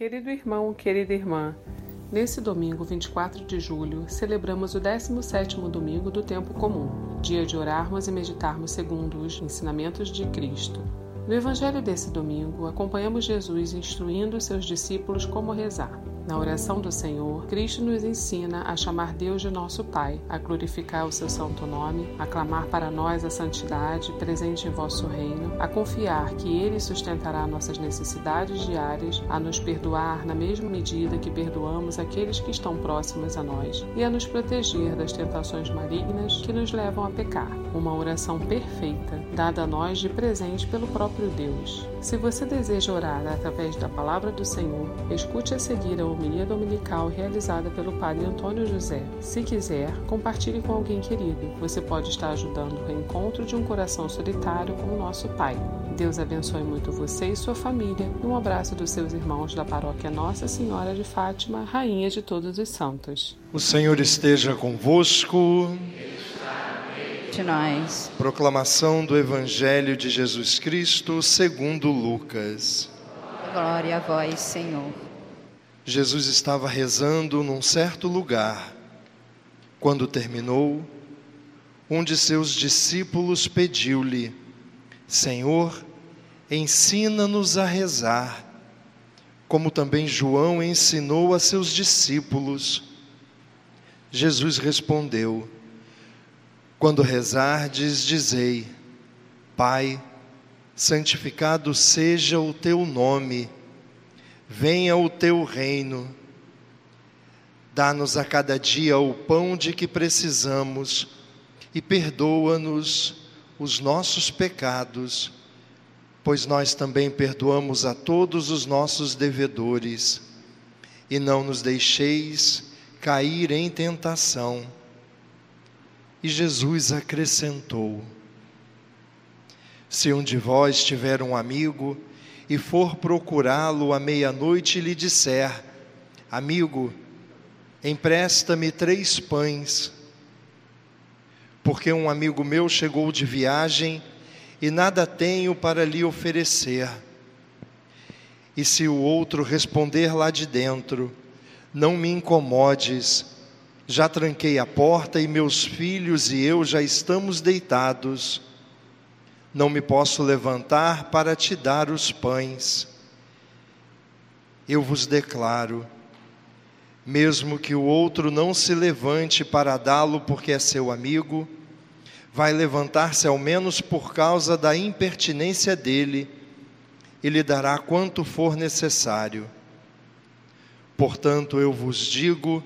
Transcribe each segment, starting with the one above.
Querido irmão, querida irmã, nesse domingo 24 de julho, celebramos o 17º domingo do tempo comum, dia de orarmos e meditarmos segundo os ensinamentos de Cristo. No evangelho desse domingo, acompanhamos Jesus instruindo seus discípulos como rezar. Na oração do Senhor, Cristo nos ensina a chamar Deus de nosso Pai, a glorificar o seu santo nome, a clamar para nós a santidade presente em vosso reino, a confiar que Ele sustentará nossas necessidades diárias, a nos perdoar na mesma medida que perdoamos aqueles que estão próximos a nós e a nos proteger das tentações malignas que nos levam a pecar. Uma oração perfeita, dada a nós de presente pelo próprio Deus. Se você deseja orar através da palavra do Senhor, escute a seguir a homilia dominical realizada pelo Padre Antônio José. Se quiser, compartilhe com alguém querido. Você pode estar ajudando o reencontro de um coração solitário com o nosso Pai. Deus abençoe muito você e sua família. Um abraço dos seus irmãos da paróquia Nossa Senhora de Fátima, Rainha de todos os santos. O Senhor esteja convosco. De nós. Proclamação do Evangelho de Jesus Cristo segundo Lucas. Glória a vós, Senhor. Jesus estava rezando num certo lugar. Quando terminou, um de seus discípulos pediu-lhe: Senhor, ensina-nos a rezar, como também João ensinou a seus discípulos. Jesus respondeu: Quando rezardes, dizei: Pai, santificado seja o teu nome Venha o teu reino. Dá-nos a cada dia o pão de que precisamos e perdoa-nos os nossos pecados, pois nós também perdoamos a todos os nossos devedores. E não nos deixeis cair em tentação. E Jesus acrescentou: Se um de vós tiver um amigo, e for procurá-lo à meia-noite e lhe disser: Amigo, empresta-me três pães, porque um amigo meu chegou de viagem e nada tenho para lhe oferecer. E se o outro responder lá de dentro: Não me incomodes, já tranquei a porta e meus filhos e eu já estamos deitados não me posso levantar para te dar os pães. Eu vos declaro, mesmo que o outro não se levante para dá-lo porque é seu amigo, vai levantar-se ao menos por causa da impertinência dele e lhe dará quanto for necessário. Portanto, eu vos digo: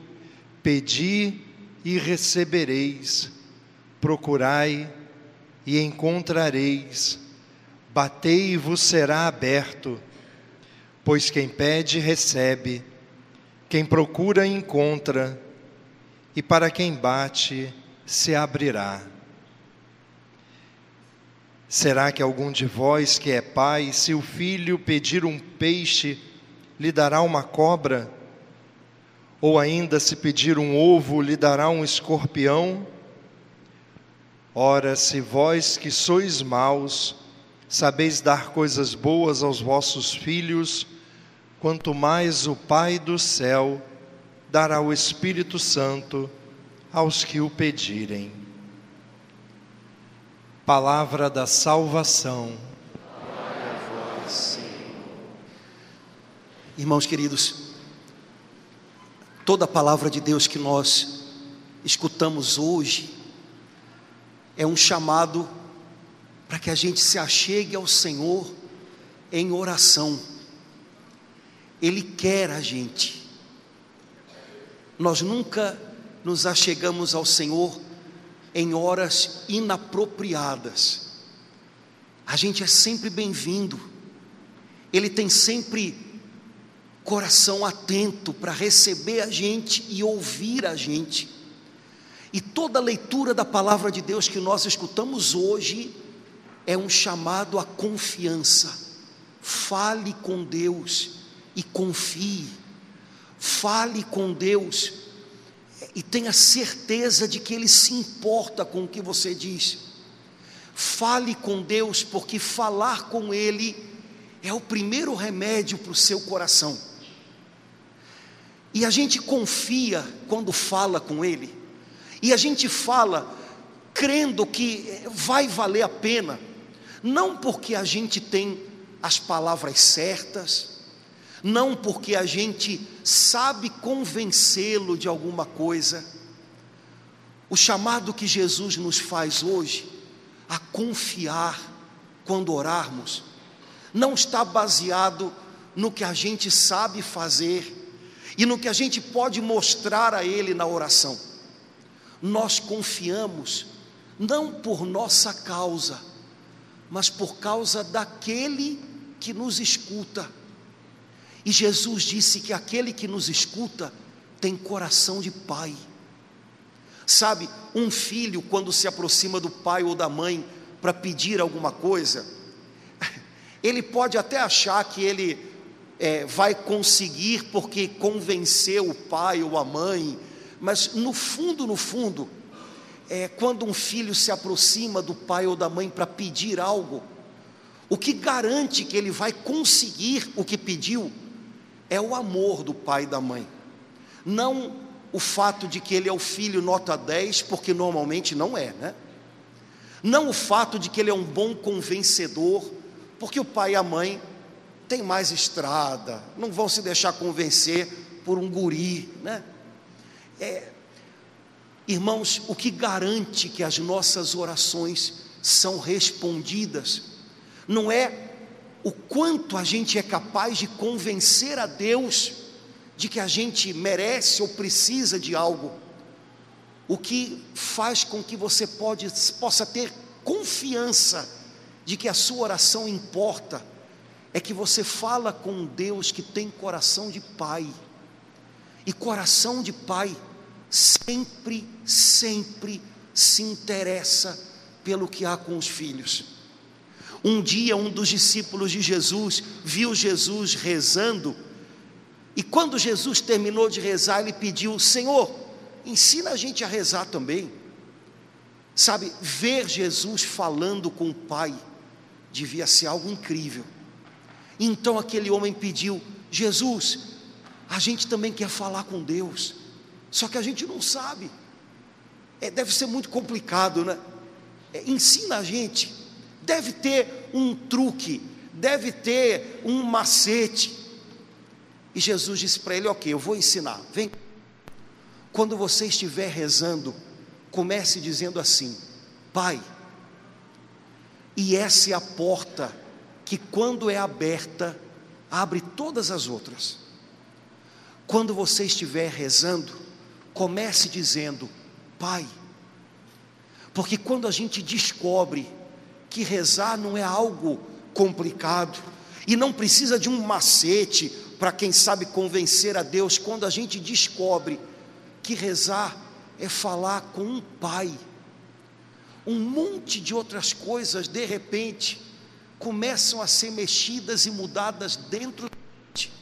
pedi e recebereis, procurai e encontrareis, batei e vos será aberto, pois quem pede, recebe, quem procura, encontra, e para quem bate, se abrirá. Será que algum de vós que é pai, se o filho pedir um peixe, lhe dará uma cobra? Ou ainda, se pedir um ovo, lhe dará um escorpião? Ora, se vós que sois maus, sabeis dar coisas boas aos vossos filhos, quanto mais o Pai do céu dará o Espírito Santo aos que o pedirem. Palavra da salvação. Irmãos queridos, toda a palavra de Deus que nós escutamos hoje, é um chamado para que a gente se achegue ao Senhor em oração. Ele quer a gente. Nós nunca nos achegamos ao Senhor em horas inapropriadas. A gente é sempre bem-vindo. Ele tem sempre coração atento para receber a gente e ouvir a gente. E toda leitura da palavra de Deus que nós escutamos hoje é um chamado à confiança. Fale com Deus e confie. Fale com Deus e tenha certeza de que Ele se importa com o que você diz. Fale com Deus, porque falar com Ele é o primeiro remédio para o seu coração. E a gente confia quando fala com Ele, e a gente fala crendo que vai valer a pena, não porque a gente tem as palavras certas, não porque a gente sabe convencê-lo de alguma coisa. O chamado que Jesus nos faz hoje a confiar quando orarmos, não está baseado no que a gente sabe fazer e no que a gente pode mostrar a Ele na oração. Nós confiamos não por nossa causa, mas por causa daquele que nos escuta. E Jesus disse que aquele que nos escuta tem coração de pai. Sabe, um filho, quando se aproxima do pai ou da mãe para pedir alguma coisa, ele pode até achar que ele é, vai conseguir porque convenceu o pai ou a mãe, mas no fundo, no fundo, é, quando um filho se aproxima do pai ou da mãe para pedir algo, o que garante que ele vai conseguir o que pediu é o amor do pai e da mãe, não o fato de que ele é o filho nota 10, porque normalmente não é, né? Não o fato de que ele é um bom convencedor, porque o pai e a mãe têm mais estrada, não vão se deixar convencer por um guri, né? É, irmãos, o que garante que as nossas orações são respondidas? Não é o quanto a gente é capaz de convencer a Deus de que a gente merece ou precisa de algo, o que faz com que você pode, possa ter confiança de que a sua oração importa, é que você fala com um Deus que tem coração de pai, e coração de pai sempre, sempre se interessa pelo que há com os filhos. Um dia, um dos discípulos de Jesus viu Jesus rezando e quando Jesus terminou de rezar, ele pediu: Senhor, ensina a gente a rezar também. Sabe, ver Jesus falando com o Pai devia ser algo incrível. Então aquele homem pediu: Jesus, a gente também quer falar com Deus, só que a gente não sabe. É, deve ser muito complicado, né? É, ensina a gente. Deve ter um truque, deve ter um macete. E Jesus disse para ele: Ok, eu vou ensinar. Vem. Quando você estiver rezando, comece dizendo assim: Pai. E essa é a porta que, quando é aberta, abre todas as outras. Quando você estiver rezando, comece dizendo: Pai. Porque quando a gente descobre que rezar não é algo complicado e não precisa de um macete para quem sabe convencer a Deus, quando a gente descobre que rezar é falar com um pai, um monte de outras coisas de repente começam a ser mexidas e mudadas dentro de.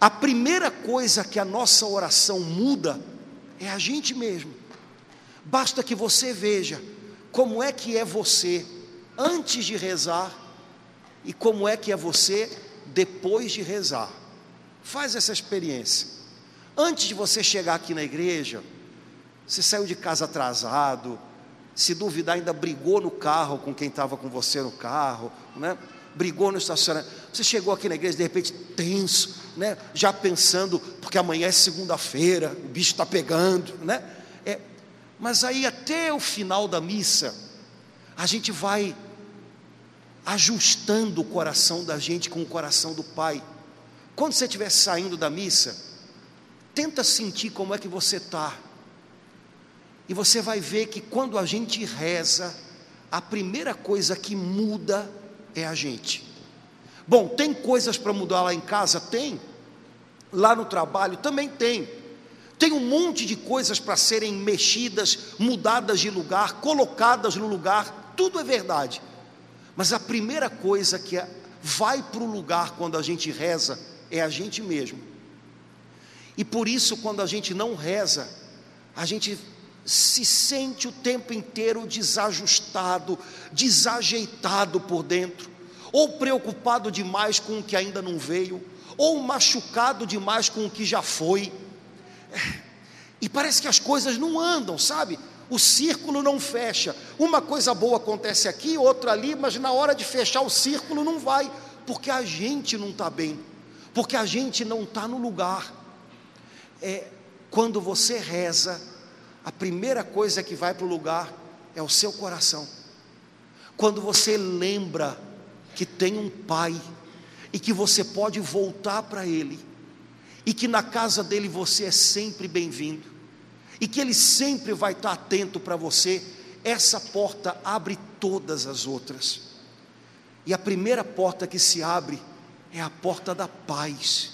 A primeira coisa que a nossa oração muda é a gente mesmo. Basta que você veja como é que é você antes de rezar e como é que é você depois de rezar. Faz essa experiência. Antes de você chegar aqui na igreja, você saiu de casa atrasado, se duvidar, ainda brigou no carro com quem estava com você no carro, né? brigou no estacionamento. Você chegou aqui na igreja de repente tenso, né? já pensando, porque amanhã é segunda-feira, o bicho está pegando. Né? É, mas aí até o final da missa, a gente vai ajustando o coração da gente com o coração do Pai. Quando você estiver saindo da missa, tenta sentir como é que você está. E você vai ver que quando a gente reza, a primeira coisa que muda é a gente. Bom, tem coisas para mudar lá em casa? Tem. Lá no trabalho também tem. Tem um monte de coisas para serem mexidas, mudadas de lugar, colocadas no lugar, tudo é verdade. Mas a primeira coisa que é, vai para o lugar quando a gente reza é a gente mesmo. E por isso, quando a gente não reza, a gente se sente o tempo inteiro desajustado, desajeitado por dentro, ou preocupado demais com o que ainda não veio, ou machucado demais com o que já foi. É, e parece que as coisas não andam, sabe? O círculo não fecha. Uma coisa boa acontece aqui, outra ali, mas na hora de fechar o círculo não vai, porque a gente não está bem, porque a gente não está no lugar. É, quando você reza, a primeira coisa que vai para o lugar é o seu coração. Quando você lembra que tem um pai e que você pode voltar para ele, e que na casa dele você é sempre bem-vindo, e que ele sempre vai estar atento para você, essa porta abre todas as outras. E a primeira porta que se abre é a porta da paz.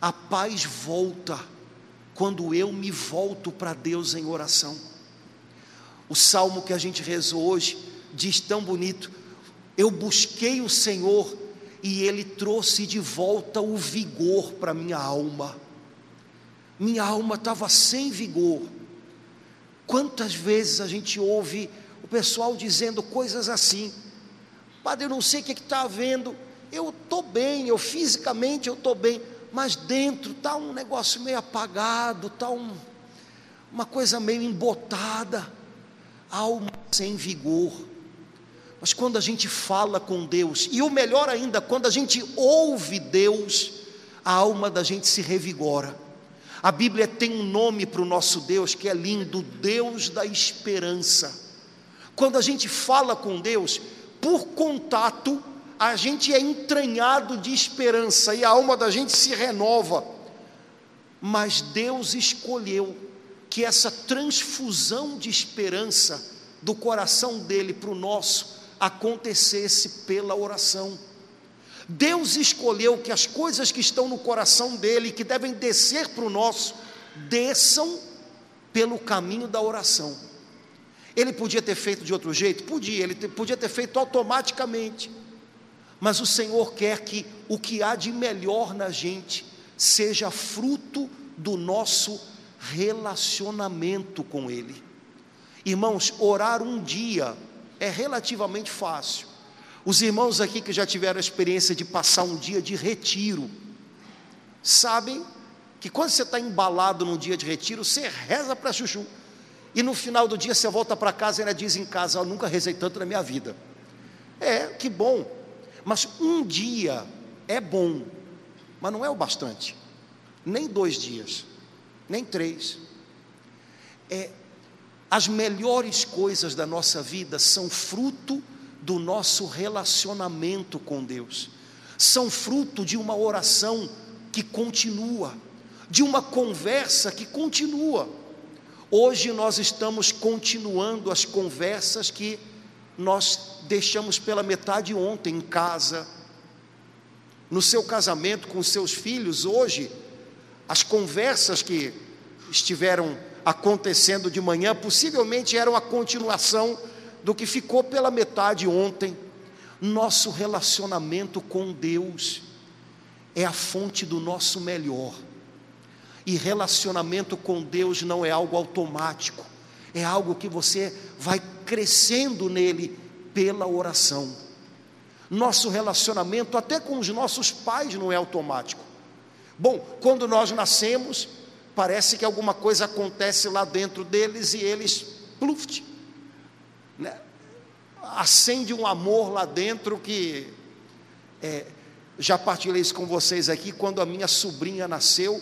A paz volta quando eu me volto para Deus em oração. O salmo que a gente rezou hoje diz tão bonito: Eu busquei o Senhor e Ele trouxe de volta o vigor para minha alma. Minha alma estava sem vigor. Quantas vezes a gente ouve o pessoal dizendo coisas assim, Padre, eu não sei o que é está havendo, eu estou bem, eu fisicamente eu estou bem, mas dentro está um negócio meio apagado, está um, uma coisa meio embotada, alma sem vigor. Mas quando a gente fala com Deus, e o melhor ainda, quando a gente ouve Deus, a alma da gente se revigora. A Bíblia tem um nome para o nosso Deus que é lindo, Deus da esperança. Quando a gente fala com Deus, por contato, a gente é entranhado de esperança e a alma da gente se renova. Mas Deus escolheu que essa transfusão de esperança do coração dele para o nosso acontecesse pela oração. Deus escolheu que as coisas que estão no coração dele, que devem descer para o nosso, desçam pelo caminho da oração. Ele podia ter feito de outro jeito? Podia, ele podia ter feito automaticamente. Mas o Senhor quer que o que há de melhor na gente seja fruto do nosso relacionamento com Ele. Irmãos, orar um dia é relativamente fácil. Os irmãos aqui que já tiveram a experiência de passar um dia de retiro, sabem que quando você está embalado num dia de retiro, você reza para chuchu. E no final do dia você volta para casa e ainda diz em casa: Eu nunca rezei tanto na minha vida. É, que bom. Mas um dia é bom, mas não é o bastante. Nem dois dias, nem três. É, as melhores coisas da nossa vida são fruto do nosso relacionamento com Deus, são fruto de uma oração que continua, de uma conversa que continua. Hoje nós estamos continuando as conversas que nós deixamos pela metade ontem em casa, no seu casamento com seus filhos, hoje, as conversas que estiveram acontecendo de manhã, possivelmente eram a continuação do que ficou pela metade ontem. Nosso relacionamento com Deus é a fonte do nosso melhor. E relacionamento com Deus não é algo automático, é algo que você vai crescendo nele pela oração. Nosso relacionamento, até com os nossos pais, não é automático. Bom, quando nós nascemos, parece que alguma coisa acontece lá dentro deles e eles, pluft, né? acende um amor lá dentro que é, já partilhei isso com vocês aqui, quando a minha sobrinha nasceu,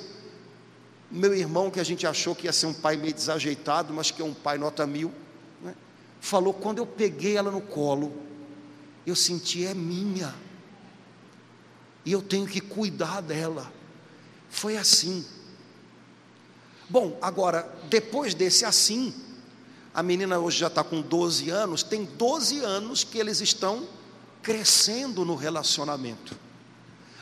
meu irmão, que a gente achou que ia ser um pai meio desajeitado, mas que é um pai nota mil, né? falou: quando eu peguei ela no colo, eu senti, é minha, e eu tenho que cuidar dela. Foi assim. Bom, agora, depois desse assim, a menina hoje já está com 12 anos, tem 12 anos que eles estão crescendo no relacionamento.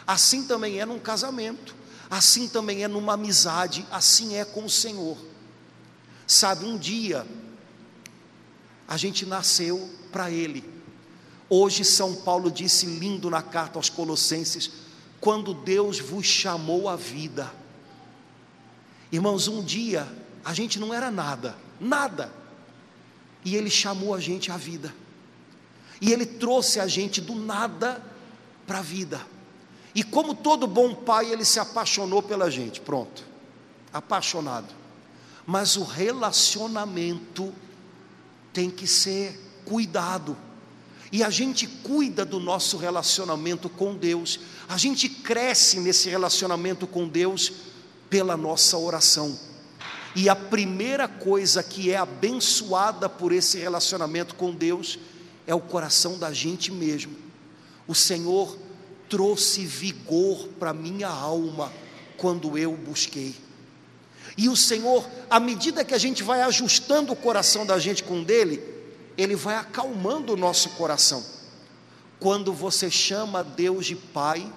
Assim também é num casamento, assim também é numa amizade, assim é com o Senhor. Sabe, um dia a gente nasceu para Ele. Hoje São Paulo disse lindo na carta aos Colossenses: quando Deus vos chamou à vida. Irmãos, um dia a gente não era nada, nada, e Ele chamou a gente à vida, e Ele trouxe a gente do nada para a vida, E como todo bom pai, ele se apaixonou pela gente, pronto. Apaixonado. Mas o relacionamento tem que ser cuidado. E a gente cuida do nosso relacionamento com Deus. A gente cresce nesse relacionamento com Deus pela nossa oração. E a primeira coisa que é abençoada por esse relacionamento com Deus é o coração da gente mesmo. O Senhor trouxe vigor para minha alma quando eu busquei. E o Senhor, à medida que a gente vai ajustando o coração da gente com dele, ele vai acalmando o nosso coração. Quando você chama Deus de Pai,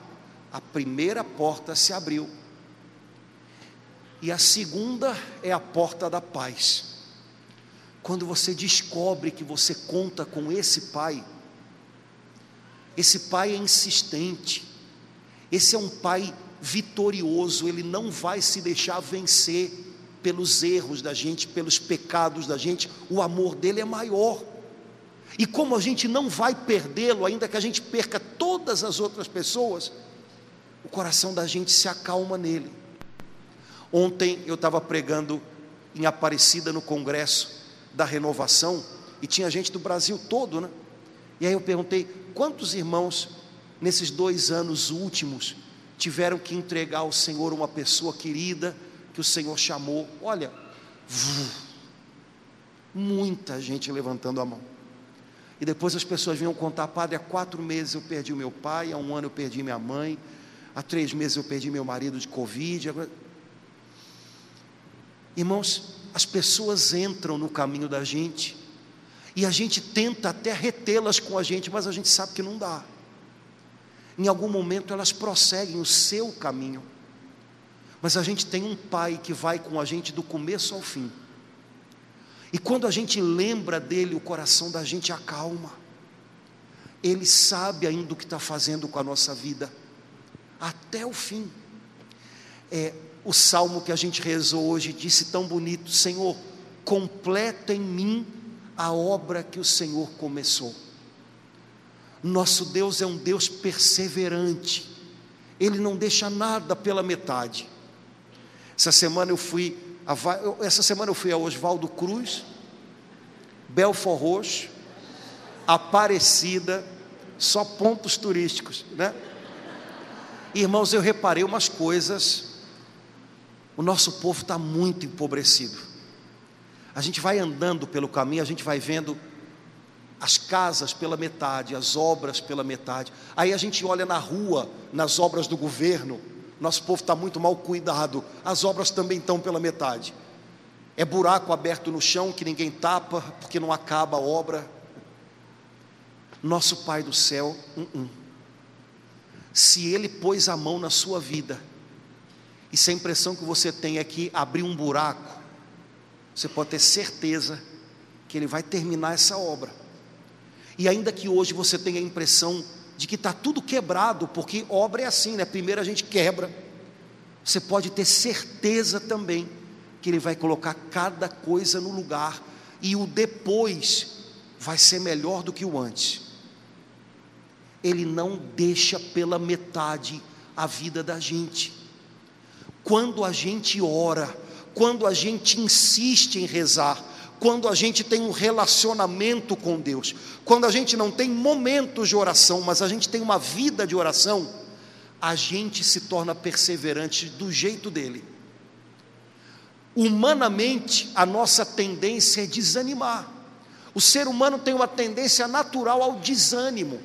a primeira porta se abriu. E a segunda é a porta da paz. Quando você descobre que você conta com esse Pai, esse Pai é insistente, esse é um Pai vitorioso, ele não vai se deixar vencer pelos erros da gente, pelos pecados da gente, o amor dele é maior. E como a gente não vai perdê-lo, ainda que a gente perca todas as outras pessoas, o coração da gente se acalma nele. Ontem eu estava pregando em Aparecida no congresso da renovação e tinha gente do Brasil todo, né? E aí eu perguntei: quantos irmãos nesses dois anos últimos tiveram que entregar ao Senhor uma pessoa querida que o Senhor chamou. Olha, muita gente levantando a mão. E depois as pessoas vinham contar, padre, há quatro meses eu perdi o meu pai, há um ano eu perdi minha mãe, há três meses eu perdi meu marido de Covid. Agora... Irmãos, as pessoas entram no caminho da gente, e a gente tenta até retê-las com a gente, mas a gente sabe que não dá em algum momento elas prosseguem o seu caminho. Mas a gente tem um pai que vai com a gente do começo ao fim. E quando a gente lembra dele, o coração da gente acalma. Ele sabe ainda o que está fazendo com a nossa vida, até o fim. É, o salmo que a gente rezou hoje disse tão bonito: Senhor, completa em mim a obra que o Senhor começou. Nosso Deus é um Deus perseverante, Ele não deixa nada pela metade. Essa semana eu fui, a, essa semana eu fui a Oswaldo Cruz, Belfor Roxo, Aparecida, só pontos turísticos, né? Irmãos, eu reparei umas coisas. O nosso povo está muito empobrecido. A gente vai andando pelo caminho, a gente vai vendo as casas pela metade, as obras pela metade. Aí a gente olha na rua, nas obras do governo, nosso povo está muito mal cuidado, as obras também estão pela metade. É buraco aberto no chão que ninguém tapa, porque não acaba a obra. Nosso Pai do céu, se Ele pôs a mão na sua vida, e se a impressão que você tem é que abrir um buraco, você pode ter certeza que Ele vai terminar essa obra. E ainda que hoje você tenha a impressão de que está tudo quebrado, porque obra é assim, né? Primeiro a gente quebra, você pode ter certeza também que Ele vai colocar cada coisa no lugar, e o depois vai ser melhor do que o antes. Ele não deixa pela metade a vida da gente. Quando a gente ora, quando a gente insiste em rezar, quando a gente tem um relacionamento com Deus, quando a gente não tem momentos de oração, mas a gente tem uma vida de oração, a gente se torna perseverante do jeito dele. Humanamente, a nossa tendência é desanimar. O ser humano tem uma tendência natural ao desânimo.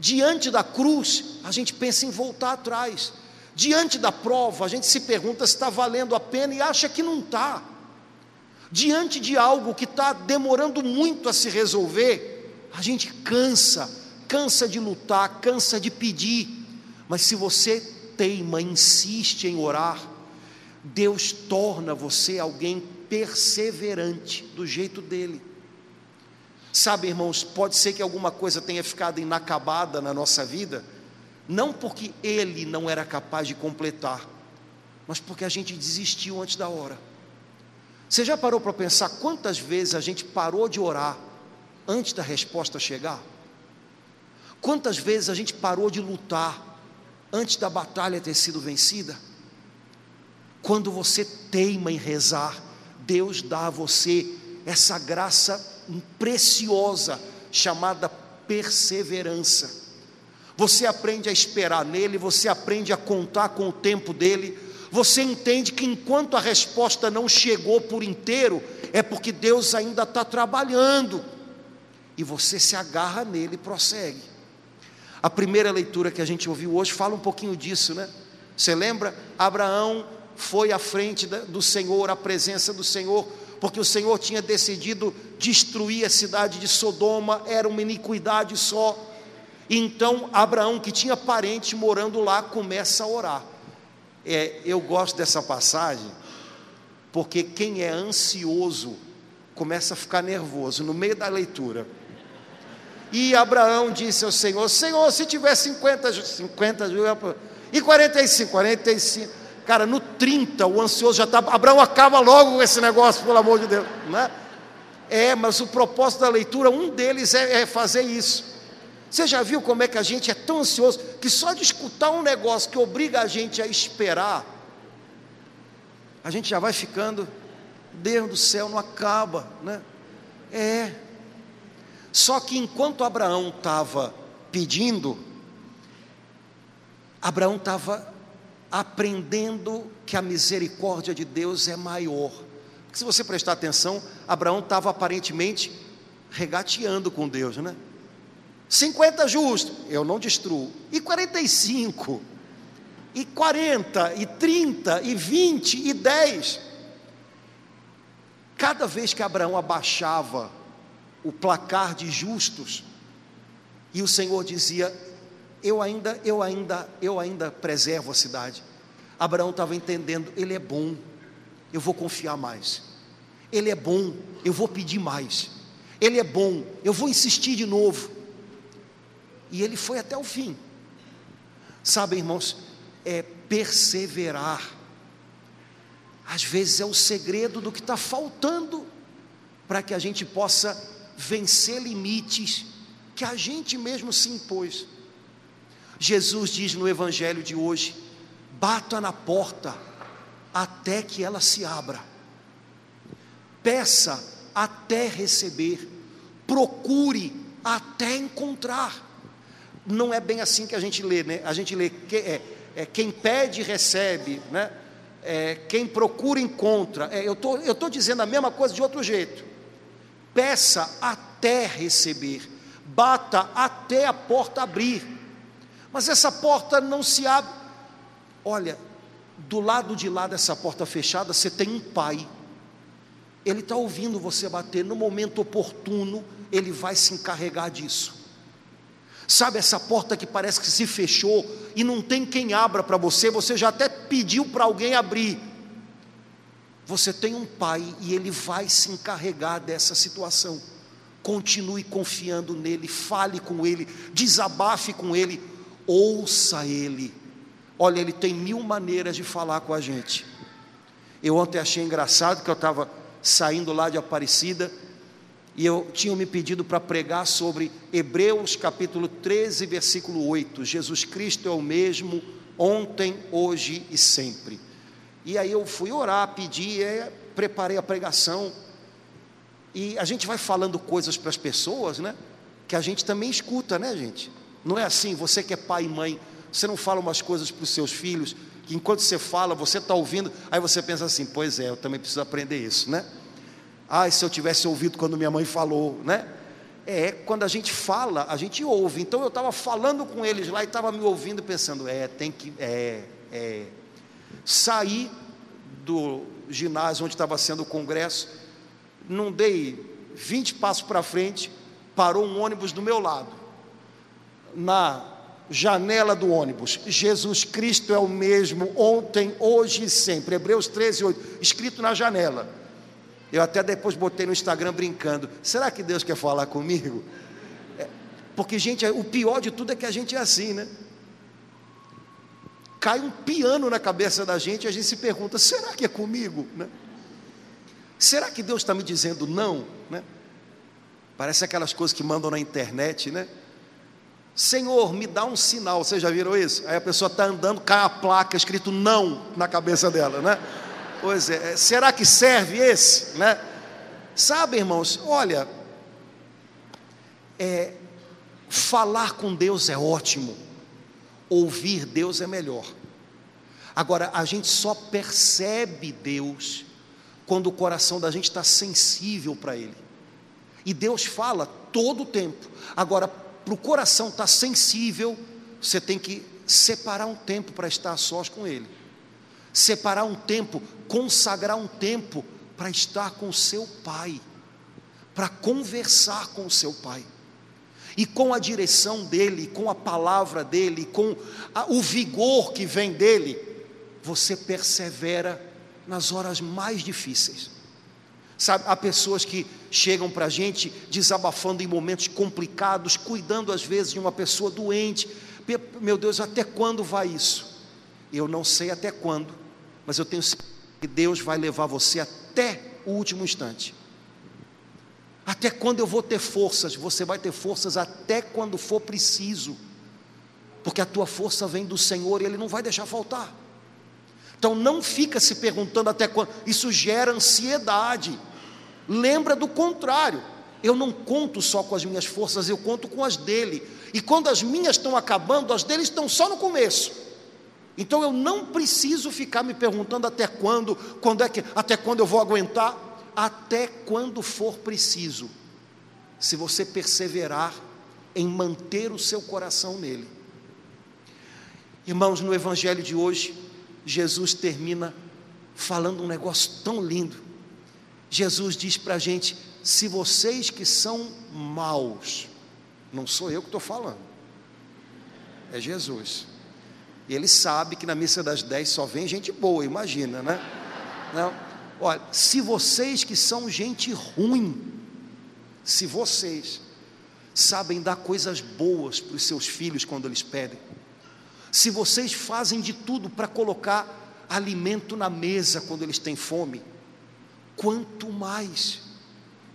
Diante da cruz, a gente pensa em voltar atrás. Diante da prova, a gente se pergunta se está valendo a pena e acha que não está diante de algo que está demorando muito a se resolver, a gente cansa, cansa de lutar, cansa de pedir, mas se você teima, insiste em orar, Deus torna você alguém perseverante do jeito dele. Sabe, irmãos, pode ser que alguma coisa tenha ficado inacabada na nossa vida, não porque ele não era capaz de completar, mas porque a gente desistiu antes da hora. Você já parou para pensar quantas vezes a gente parou de orar antes da resposta chegar? Quantas vezes a gente parou de lutar antes da batalha ter sido vencida. Quando você teima em rezar, Deus dá a você essa graça preciosa chamada perseverança. Você aprende a esperar nele, você aprende a contar com o tempo dele, você entende que enquanto a resposta não chegou por inteiro, é porque Deus ainda está trabalhando, e você se agarra nele e prossegue. A primeira leitura que a gente ouviu hoje fala um pouquinho disso, né? Você lembra? Abraão foi à frente do Senhor, à presença do Senhor, porque o Senhor tinha decidido destruir a cidade de Sodoma, era uma iniquidade só. Então Abraão, que tinha parente morando lá, começa a orar. É, eu gosto dessa passagem, porque quem é ansioso começa a ficar nervoso no meio da leitura. E Abraão disse ao Senhor: Senhor, se tiver 50, 50 e 45, 45 Cara, no 30, o ansioso já está. Abraão acaba logo com esse negócio, pelo amor de Deus. Né? É, mas o propósito da leitura, um deles é, é fazer isso. Você já viu como é que a gente é tão ansioso que só de escutar um negócio que obriga a gente a esperar, a gente já vai ficando, Deus do céu, não acaba, né? É. Só que enquanto Abraão estava pedindo, Abraão estava aprendendo que a misericórdia de Deus é maior. Porque se você prestar atenção, Abraão estava aparentemente regateando com Deus, né? 50 justos, eu não destruo. E 45, e 40, e 30, e 20, e 10. Cada vez que Abraão abaixava o placar de justos, e o Senhor dizia: eu ainda, eu ainda, eu ainda preservo a cidade. Abraão estava entendendo, ele é bom, eu vou confiar mais. Ele é bom, eu vou pedir mais. Ele é bom, eu vou insistir de novo. E ele foi até o fim. Sabe, irmãos, é perseverar. Às vezes é o segredo do que está faltando para que a gente possa vencer limites que a gente mesmo se impôs. Jesus diz no Evangelho de hoje: bata na porta até que ela se abra, peça até receber, procure até encontrar. Não é bem assim que a gente lê, né? A gente lê que, é, é quem pede recebe, né? É, quem procura encontra. É, eu tô, estou dizendo a mesma coisa de outro jeito. Peça até receber, bata até a porta abrir mas essa porta não se abre. Olha, do lado de lá dessa porta fechada, você tem um pai. Ele está ouvindo você bater, no momento oportuno, ele vai se encarregar disso. Sabe essa porta que parece que se fechou e não tem quem abra para você, você já até pediu para alguém abrir. Você tem um pai e ele vai se encarregar dessa situação. Continue confiando nele, fale com ele, desabafe com ele ouça Ele. Olha, Ele tem mil maneiras de falar com a gente. Eu ontem achei engraçado que eu estava saindo lá de Aparecida e eu tinha me pedido para pregar sobre Hebreus capítulo 13, versículo 8. Jesus Cristo é o mesmo ontem, hoje e sempre. E aí eu fui orar, pedi, preparei a pregação. E a gente vai falando coisas para as pessoas, né? Que a gente também escuta, né, gente? Não é assim, você que é pai e mãe, você não fala umas coisas para os seus filhos, que enquanto você fala, você está ouvindo, aí você pensa assim, pois é, eu também preciso aprender isso, né? Ah, se eu tivesse ouvido quando minha mãe falou, né? É, quando a gente fala, a gente ouve. Então eu estava falando com eles lá e estava me ouvindo pensando, é, tem que, é, é. Saí do ginásio onde estava sendo o congresso, não dei 20 passos para frente, parou um ônibus do meu lado na janela do ônibus. Jesus Cristo é o mesmo ontem, hoje e sempre. Hebreus 13, 8, escrito na janela. Eu até depois botei no Instagram brincando. Será que Deus quer falar comigo? É, porque, gente, o pior de tudo é que a gente é assim, né? Cai um piano na cabeça da gente e a gente se pergunta: será que é comigo? Né? Será que Deus está me dizendo não? Né? Parece aquelas coisas que mandam na internet, né? Senhor, me dá um sinal. Vocês já viram isso? Aí a pessoa está andando, cai a placa escrito não na cabeça dela, né? Pois é, será que serve esse, né? Sabe, irmãos, olha, é, falar com Deus é ótimo, ouvir Deus é melhor. Agora, a gente só percebe Deus quando o coração da gente está sensível para Ele. E Deus fala todo o tempo. Agora, para o coração estar tá sensível, você tem que separar um tempo para estar a sós com Ele. Separar um tempo, consagrar um tempo para estar com seu Pai, para conversar com seu Pai. E com a direção dele, com a palavra dele, com a, o vigor que vem dele, você persevera nas horas mais difíceis. Sabe, há pessoas que chegam para a gente desabafando em momentos complicados, cuidando às vezes de uma pessoa doente. Meu Deus, até quando vai isso? Eu não sei até quando, mas eu tenho certeza que Deus vai levar você até o último instante. Até quando eu vou ter forças? Você vai ter forças até quando for preciso, porque a tua força vem do Senhor e Ele não vai deixar faltar. Então não fica se perguntando até quando, isso gera ansiedade. Lembra do contrário. Eu não conto só com as minhas forças, eu conto com as dele. E quando as minhas estão acabando, as dele estão só no começo. Então eu não preciso ficar me perguntando até quando, quando é que, até quando eu vou aguentar, até quando for preciso. Se você perseverar em manter o seu coração nele. Irmãos, no evangelho de hoje, Jesus termina falando um negócio tão lindo. Jesus diz para a gente: se vocês que são maus, não sou eu que estou falando, é Jesus. E ele sabe que na missa das dez só vem gente boa, imagina, né? Não. Olha, se vocês que são gente ruim, se vocês sabem dar coisas boas para os seus filhos quando eles pedem, se vocês fazem de tudo para colocar alimento na mesa quando eles têm fome, quanto mais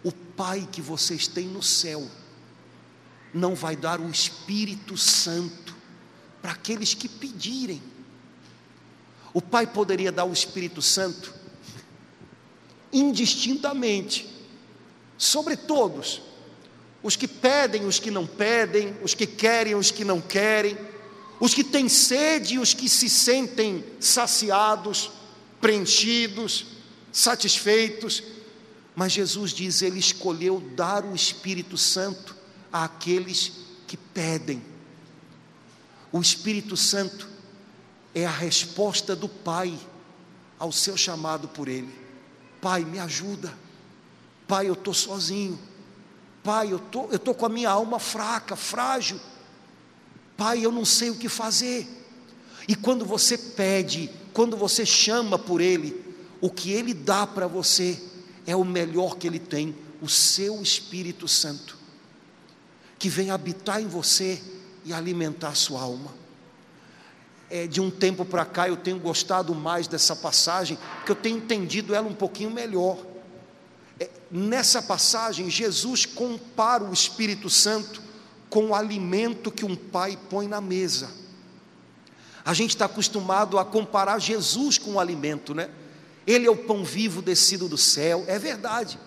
o Pai que vocês têm no céu não vai dar o Espírito Santo para aqueles que pedirem. O Pai poderia dar o Espírito Santo indistintamente sobre todos, os que pedem, os que não pedem, os que querem, os que não querem os que têm sede e os que se sentem saciados, preenchidos, satisfeitos. Mas Jesus diz: Ele escolheu dar o Espírito Santo àqueles que pedem. O Espírito Santo é a resposta do Pai ao seu chamado por Ele. Pai, me ajuda. Pai, eu estou sozinho. Pai, eu tô, estou com a minha alma fraca, frágil. Pai, eu não sei o que fazer. E quando você pede, quando você chama por Ele, o que Ele dá para você é o melhor que Ele tem, o seu Espírito Santo, que vem habitar em você e alimentar a sua alma. É, de um tempo para cá eu tenho gostado mais dessa passagem, porque eu tenho entendido ela um pouquinho melhor. É, nessa passagem, Jesus compara o Espírito Santo com o alimento que um pai põe na mesa. A gente está acostumado a comparar Jesus com o alimento, né? Ele é o pão vivo descido do céu, é verdade.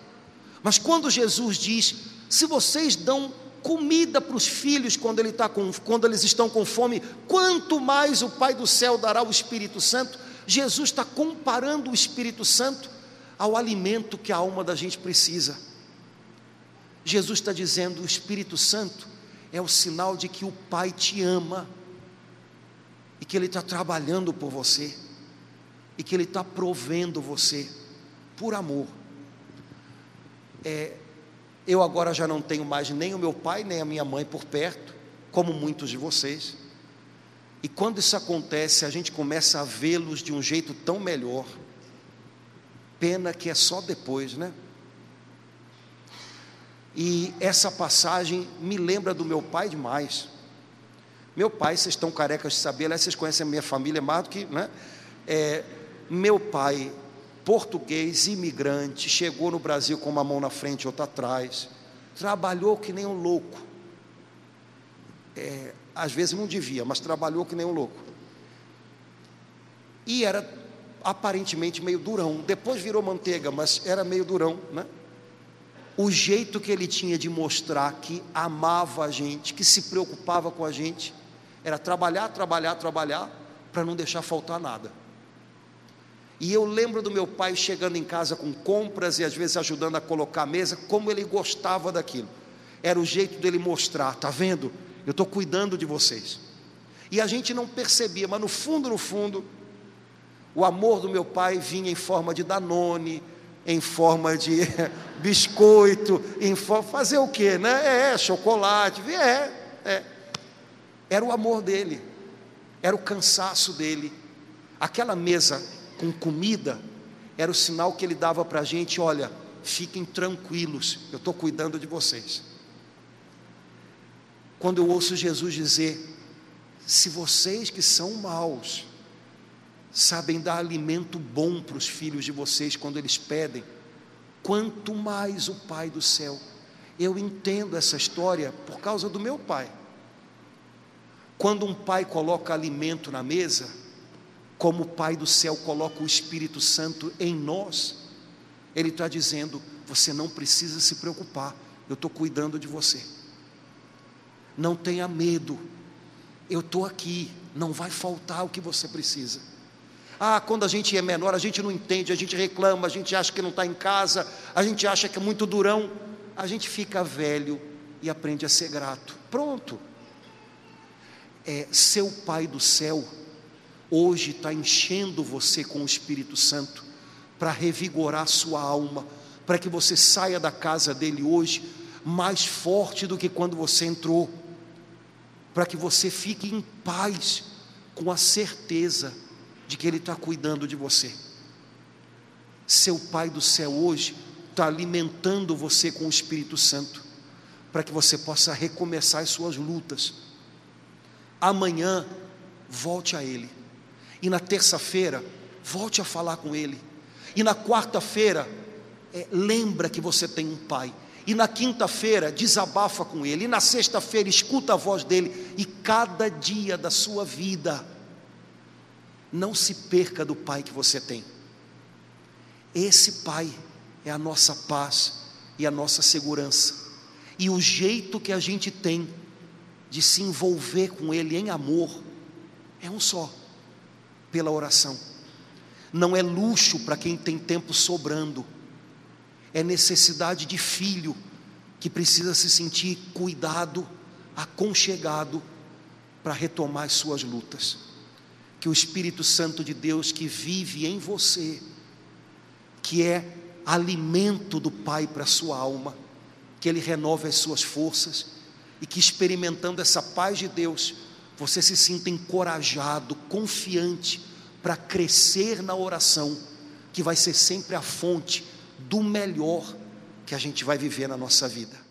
Mas quando Jesus diz: se vocês dão comida para os filhos quando, ele tá com, quando eles estão com fome, quanto mais o Pai do céu dará o Espírito Santo? Jesus está comparando o Espírito Santo ao alimento que a alma da gente precisa. Jesus está dizendo: o Espírito Santo é o sinal de que o Pai te ama e que Ele está trabalhando por você e que Ele está provendo você por amor. É, eu agora já não tenho mais nem o meu pai nem a minha mãe por perto, como muitos de vocês. E quando isso acontece, a gente começa a vê-los de um jeito tão melhor. Pena que é só depois, né? E essa passagem me lembra do meu pai demais. Meu pai, vocês estão carecas de saber, aliás, vocês conhecem a minha família mais do que. Né? É, meu pai, português, imigrante, chegou no Brasil com uma mão na frente e outra atrás, trabalhou que nem um louco. é, às vezes não devia, mas trabalhou que nem um louco. E era aparentemente meio durão. Depois virou manteiga, mas era meio durão, né? O jeito que ele tinha de mostrar que amava a gente, que se preocupava com a gente, era trabalhar, trabalhar, trabalhar, para não deixar faltar nada. E eu lembro do meu pai chegando em casa com compras e às vezes ajudando a colocar a mesa, como ele gostava daquilo. Era o jeito dele mostrar, tá vendo? Eu estou cuidando de vocês. E a gente não percebia, mas no fundo, no fundo, o amor do meu pai vinha em forma de Danone, em forma de biscoito, em forma, fazer o quê, né? É, chocolate, é, é. Era o amor dele, era o cansaço dele. Aquela mesa com comida era o sinal que ele dava para a gente: olha, fiquem tranquilos, eu estou cuidando de vocês. Quando eu ouço Jesus dizer: se vocês que são maus, sabem dar alimento bom para os filhos de vocês quando eles pedem, quanto mais o Pai do céu. Eu entendo essa história por causa do meu pai. Quando um pai coloca alimento na mesa, como o Pai do céu coloca o Espírito Santo em nós, Ele está dizendo: você não precisa se preocupar, eu estou cuidando de você. Não tenha medo, eu estou aqui, não vai faltar o que você precisa. Ah, quando a gente é menor, a gente não entende, a gente reclama, a gente acha que não está em casa, a gente acha que é muito durão, a gente fica velho e aprende a ser grato. Pronto. É, seu Pai do céu hoje está enchendo você com o Espírito Santo para revigorar sua alma, para que você saia da casa dele hoje mais forte do que quando você entrou, para que você fique em paz, com a certeza de que ele está cuidando de você. Seu Pai do céu hoje está alimentando você com o Espírito Santo, para que você possa recomeçar as suas lutas. Amanhã, volte a Ele e na terça-feira, volte a falar com Ele. E na quarta-feira, é, lembra que você tem um Pai. E na quinta-feira, desabafa com Ele. E na sexta-feira, escuta a voz dele. E cada dia da sua vida, não se perca do Pai que você tem. Esse Pai é a nossa paz e a nossa segurança. E o jeito que a gente tem de se envolver com Ele em amor é um só pela oração. Não é luxo para quem tem tempo sobrando, é necessidade de filho que precisa se sentir cuidado, aconchegado para retomar as suas lutas. Que o Espírito Santo de Deus que vive em você, que é alimento do Pai para a sua alma, que Ele renove as suas forças e que experimentando essa paz de Deus, você se sinta encorajado, confiante para crescer na oração, que vai ser sempre a fonte do melhor que a gente vai viver na nossa vida.